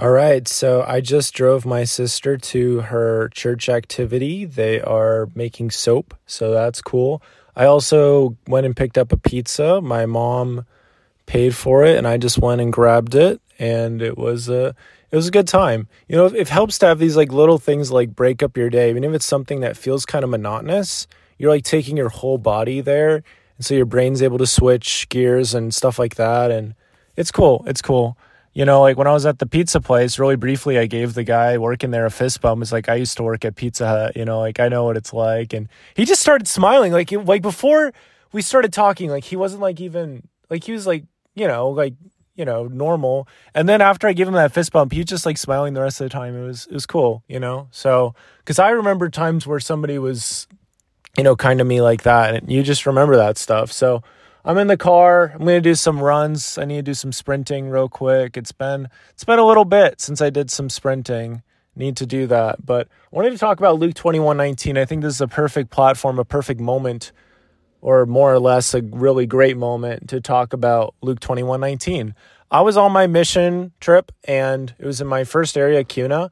All right, so I just drove my sister to her church activity. They are making soap, so that's cool. I also went and picked up a pizza. My mom paid for it and I just went and grabbed it and it was a it was a good time. You know, it helps to have these like little things like break up your day, even if it's something that feels kind of monotonous. You're like taking your whole body there, and so your brain's able to switch gears and stuff like that. And it's cool. It's cool. You know, like when I was at the pizza place, really briefly, I gave the guy working there a fist bump. It's like I used to work at Pizza Hut. You know, like I know what it's like, and he just started smiling. Like like before we started talking, like he wasn't like even like he was like you know like you know normal. And then after I gave him that fist bump, he was just like smiling the rest of the time. It was it was cool. You know, so because I remember times where somebody was you know kind to me like that, and you just remember that stuff. So I'm in the car. I'm gonna do some runs. I need to do some sprinting real quick. It's been it's been a little bit since I did some sprinting. Need to do that. But I wanted to talk about Luke 21:19. I think this is a perfect platform, a perfect moment, or more or less a really great moment to talk about Luke 21:19. I was on my mission trip and it was in my first area, CUNA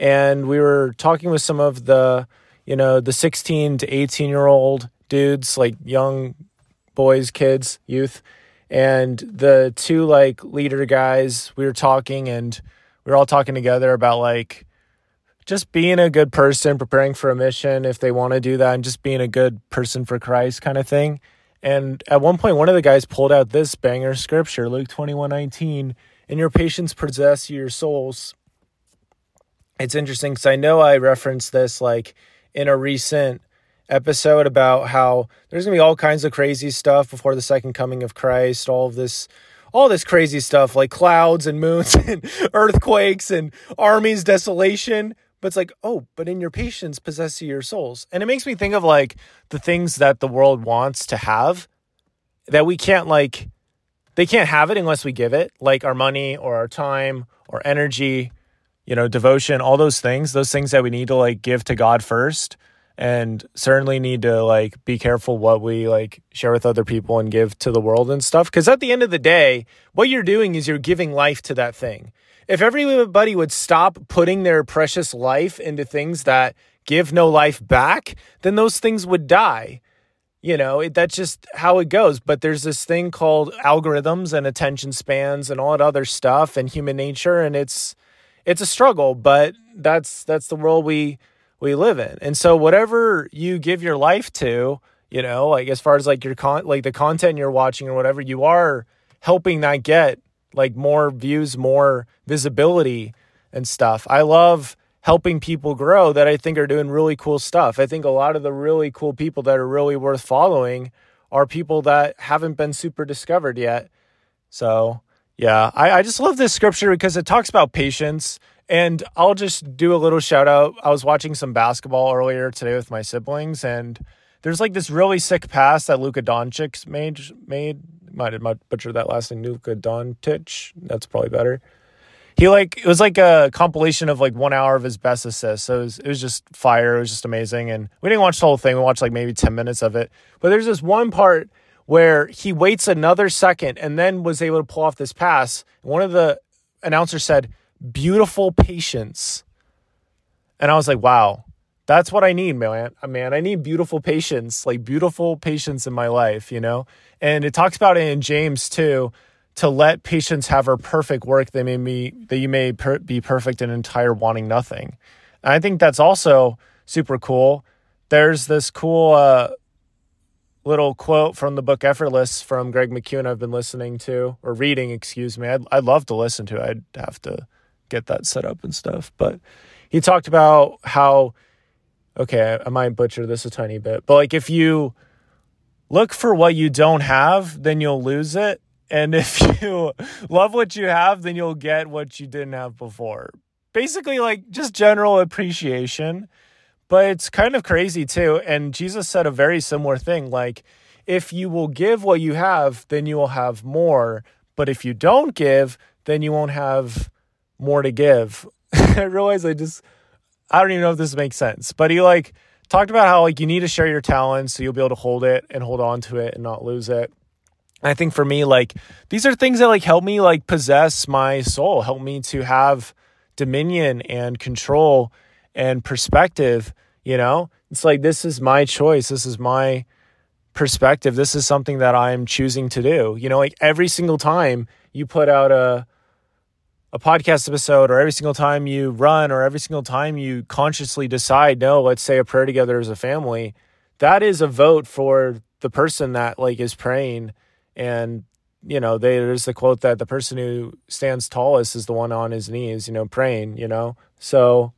and we were talking with some of the, you know, the 16 to 18 year old dudes, like young boys, kids, youth. And the two like leader guys, we were talking and we were all talking together about like just being a good person, preparing for a mission if they want to do that, and just being a good person for Christ kind of thing. And at one point, one of the guys pulled out this banger scripture, Luke 21 19, and your patience possess your souls. It's interesting because I know I referenced this like in a recent episode about how there's going to be all kinds of crazy stuff before the second coming of Christ, all of this all this crazy stuff like clouds and moons and earthquakes and armies desolation. But it's like oh but in your patience possess your souls. And it makes me think of like the things that the world wants to have that we can't like they can't have it unless we give it like our money or our time or energy you know devotion all those things those things that we need to like give to god first and certainly need to like be careful what we like share with other people and give to the world and stuff because at the end of the day what you're doing is you're giving life to that thing. If everybody would stop putting their precious life into things that give no life back then those things would die. You know it, that's just how it goes. But there's this thing called algorithms and attention spans and all that other stuff and human nature and it's it's a struggle but that's that's the world we we live in. And so whatever you give your life to, you know, like as far as like your con like the content you're watching or whatever, you are helping that get like more views, more visibility and stuff. I love helping people grow that I think are doing really cool stuff. I think a lot of the really cool people that are really worth following are people that haven't been super discovered yet. So yeah, I, I just love this scripture because it talks about patience and I'll just do a little shout out. I was watching some basketball earlier today with my siblings, and there's like this really sick pass that Luka Doncic made. Made might have butchered that last name, Luka Doncic. That's probably better. He like it was like a compilation of like one hour of his best assists. So it was, it was just fire. It was just amazing. And we didn't watch the whole thing. We watched like maybe ten minutes of it. But there's this one part where he waits another second and then was able to pull off this pass. One of the announcers said, beautiful patience. And I was like, wow, that's what I need, man. Uh, man, I need beautiful patience, like beautiful patience in my life, you know? And it talks about it in James too, to let patience have her perfect work, that may be, that you may per- be perfect and entire wanting nothing. And I think that's also super cool. There's this cool uh, little quote from the book Effortless from Greg McKeown I've been listening to, or reading, excuse me. I'd, I'd love to listen to it. I'd have to get that set up and stuff. But he talked about how, okay, I might butcher this a tiny bit, but like if you look for what you don't have, then you'll lose it. And if you love what you have, then you'll get what you didn't have before. Basically, like just general appreciation. But it's kind of crazy too. And Jesus said a very similar thing like, if you will give what you have, then you will have more. But if you don't give, then you won't have more to give. I realize I just I don't even know if this makes sense, but he like talked about how like you need to share your talents so you'll be able to hold it and hold on to it and not lose it. And I think for me, like these are things that like help me like possess my soul, help me to have dominion and control and perspective. You know, it's like this is my choice. This is my perspective. This is something that I'm choosing to do. You know, like every single time you put out a a podcast episode or every single time you run or every single time you consciously decide no let's say a prayer together as a family that is a vote for the person that like is praying. And you know they, there's the quote that the person who stands tallest is the one on his knees you know praying you know? So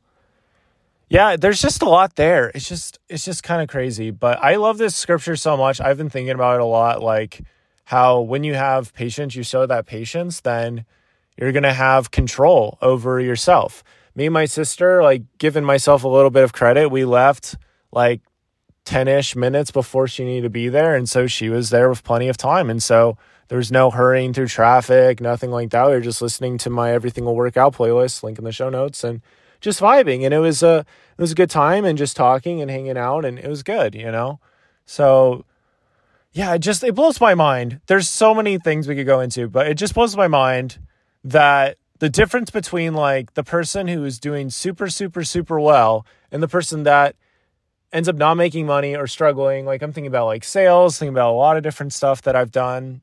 yeah there's just a lot there. It's just it's just kind of crazy. But i love this scripture so much. I've been thinking about it a lot like how when you have patience you show that patience then you're going to have control over yourself. Me and my sister, like giving myself a little bit of credit, we left like 10 ish minutes before she needed to be there. And so she was there with plenty of time. And so there was no hurrying through traffic, nothing like that. We were just listening to my Everything Will Work Out playlist, link in the show notes, and just vibing. And it was a, it was a good time and just talking and hanging out. And it was good, you know? So yeah, it just, it blows my mind. There's so many things we could go into, but it just blows my mind that the difference between like the person who is doing super, super, super well and the person that ends up not making money or struggling, like I'm thinking about like sales, thinking about a lot of different stuff that I've done.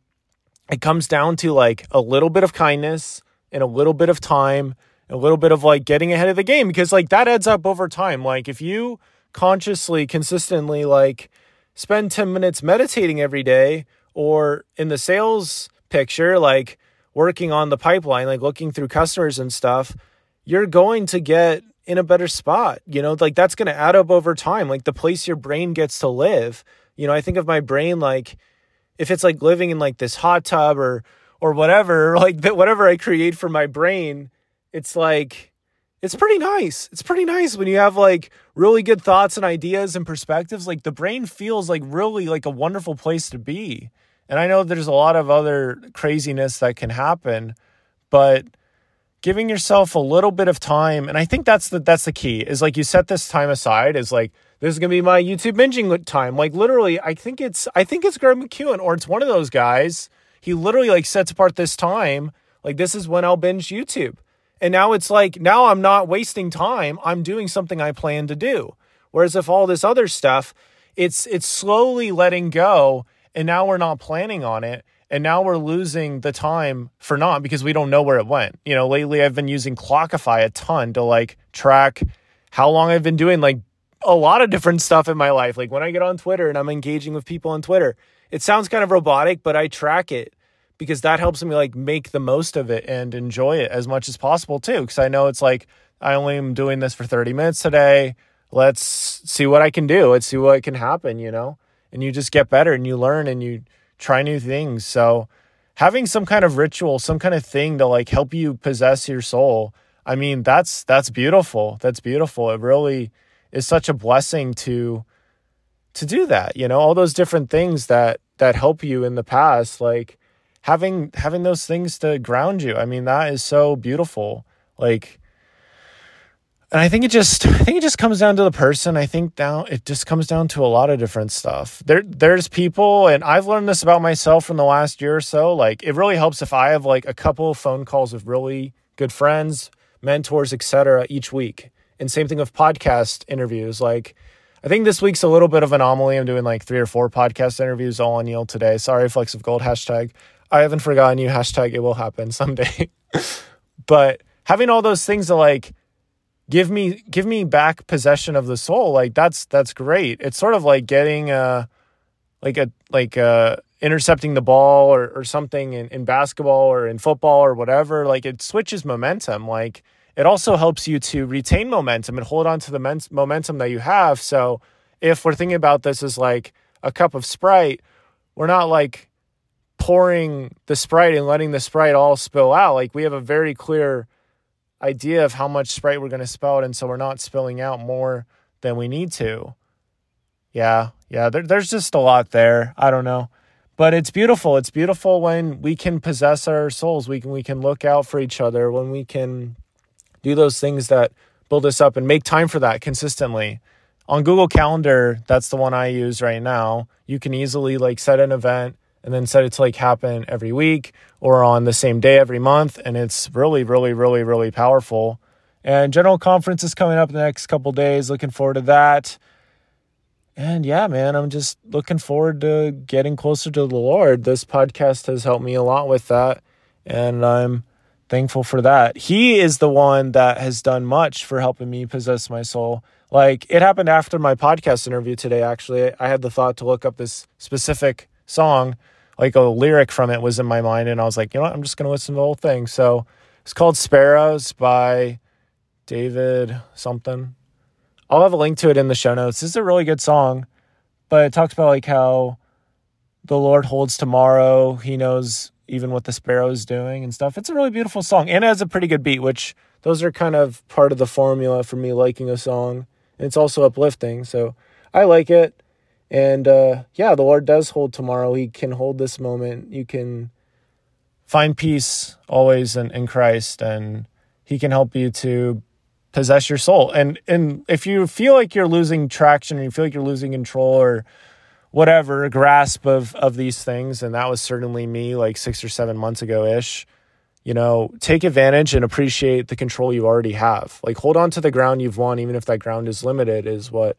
It comes down to like a little bit of kindness and a little bit of time, a little bit of like getting ahead of the game because like that adds up over time. Like if you consciously, consistently like spend 10 minutes meditating every day or in the sales picture, like working on the pipeline, like looking through customers and stuff, you're going to get in a better spot. You know, like that's going to add up over time, like the place your brain gets to live. You know, I think of my brain like if it's like living in like this hot tub or or whatever, like that whatever I create for my brain, it's like it's pretty nice. It's pretty nice when you have like really good thoughts and ideas and perspectives. Like the brain feels like really like a wonderful place to be. And I know there's a lot of other craziness that can happen, but giving yourself a little bit of time, and I think that's the that's the key, is like you set this time aside is like this is gonna be my YouTube binging time. Like literally, I think it's I think it's Greg McKeown or it's one of those guys. He literally like sets apart this time. Like this is when I'll binge YouTube. And now it's like now I'm not wasting time. I'm doing something I plan to do. Whereas if all this other stuff, it's it's slowly letting go and now we're not planning on it and now we're losing the time for not because we don't know where it went. You know, lately I've been using Clockify a ton to like track how long I've been doing like a lot of different stuff in my life. Like when I get on Twitter and I'm engaging with people on Twitter, it sounds kind of robotic, but I track it because that helps me like make the most of it and enjoy it as much as possible too. Cause I know it's like I only am doing this for 30 minutes today. Let's see what I can do. Let's see what can happen, you know? And you just get better and you learn and you try new things. So having some kind of ritual, some kind of thing to like help you possess your soul, I mean, that's that's beautiful. That's beautiful. It really is such a blessing to to do that, you know, all those different things that that help you in the past like having having those things to ground you. I mean, that is so beautiful. Like and I think it just I think it just comes down to the person. I think now it just comes down to a lot of different stuff. There there's people and I've learned this about myself from the last year or so. Like it really helps if I have like a couple of phone calls with really good friends, mentors, etc. each week. And same thing with podcast interviews. Like I think this week's a little bit of an anomaly. I'm doing like three or four podcast interviews all on Yield today. Sorry, Flecks of Gold hashtag. I haven't forgotten you. Hashtag it will happen someday. but having all those things to like give me give me back possession of the soul. Like that's that's great. It's sort of like getting uh like a like uh intercepting the ball or, or something in, in basketball or in football or whatever. Like it switches momentum. Like it also helps you to retain momentum and hold on to the men- momentum that you have. So if we're thinking about this as like a cup of sprite we're not like pouring the sprite and letting the sprite all spill out. Like we have a very clear idea of how much Sprite we're going to spill, and so we're not spilling out more than we need to. Yeah, yeah, there, there's just a lot there. I don't know. But it's beautiful. It's beautiful when we can possess our souls. We can we can look out for each other. When we can do those things that build us up and make time for that consistently. On Google Calendar, that's the one I use right now. You can easily like set an event and then set it to like happen every week or on the same day every month. And it's really, really, really, really powerful. And General Conference is coming up in the next couple days. Looking forward to that. And yeah, man, I'm just looking forward to getting closer to the Lord. This podcast has helped me a lot with that. And I'm thankful for that. He is the one that has done much for helping me possess my soul. Like it happened after my podcast interview today, actually. I had the thought to look up this specific song, like a lyric from it was in my mind. And I was like, you know what? I'm just to listen to the whole thing. So it's called Sparrows by David something. I'll have a link to it in the show notes. This is a really good song, but it talks about like how the Lord holds tomorrow. He knows even what the sparrow is doing and stuff. It's a really beautiful song and it has a pretty good beat, which those are kind of part of the formula for me liking a song. And it's also uplifting. So I like it. And uh, yeah, the Lord does hold tomorrow. He can hold this moment. You can find peace always in, in Christ, and He can help you to possess your soul. And and if you feel like you're losing traction, or you feel like you're losing control, or whatever a grasp of of these things and that was certainly me like 6 or 7 months ago ish you know take advantage and appreciate the control you already have like hold on to the ground you've won even if that ground is limited is what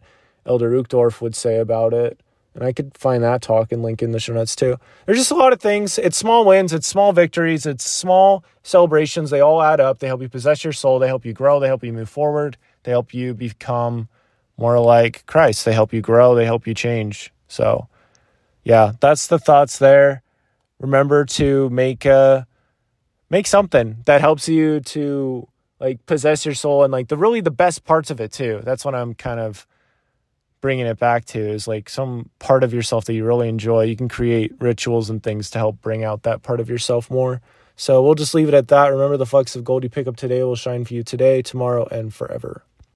elder Uchtdorf would say about it and I could find that talk and link in the show notes too. There's just a lot of things. It's small wins, it's small victories, it's small celebrations. They all add up. They help you possess your soul, they help you grow, they help you move forward, they help you become more like Christ. They help you grow, they help you change. So, yeah, that's the thoughts there. Remember to make a make something that helps you to like possess your soul and like the really the best parts of it too. That's what I'm kind of bringing it back to is like some part of yourself that you really enjoy. You can create rituals and things to help bring out that part of yourself more. So we'll just leave it at that. Remember the flecks of gold you pick up today will shine for you today, tomorrow, and forever.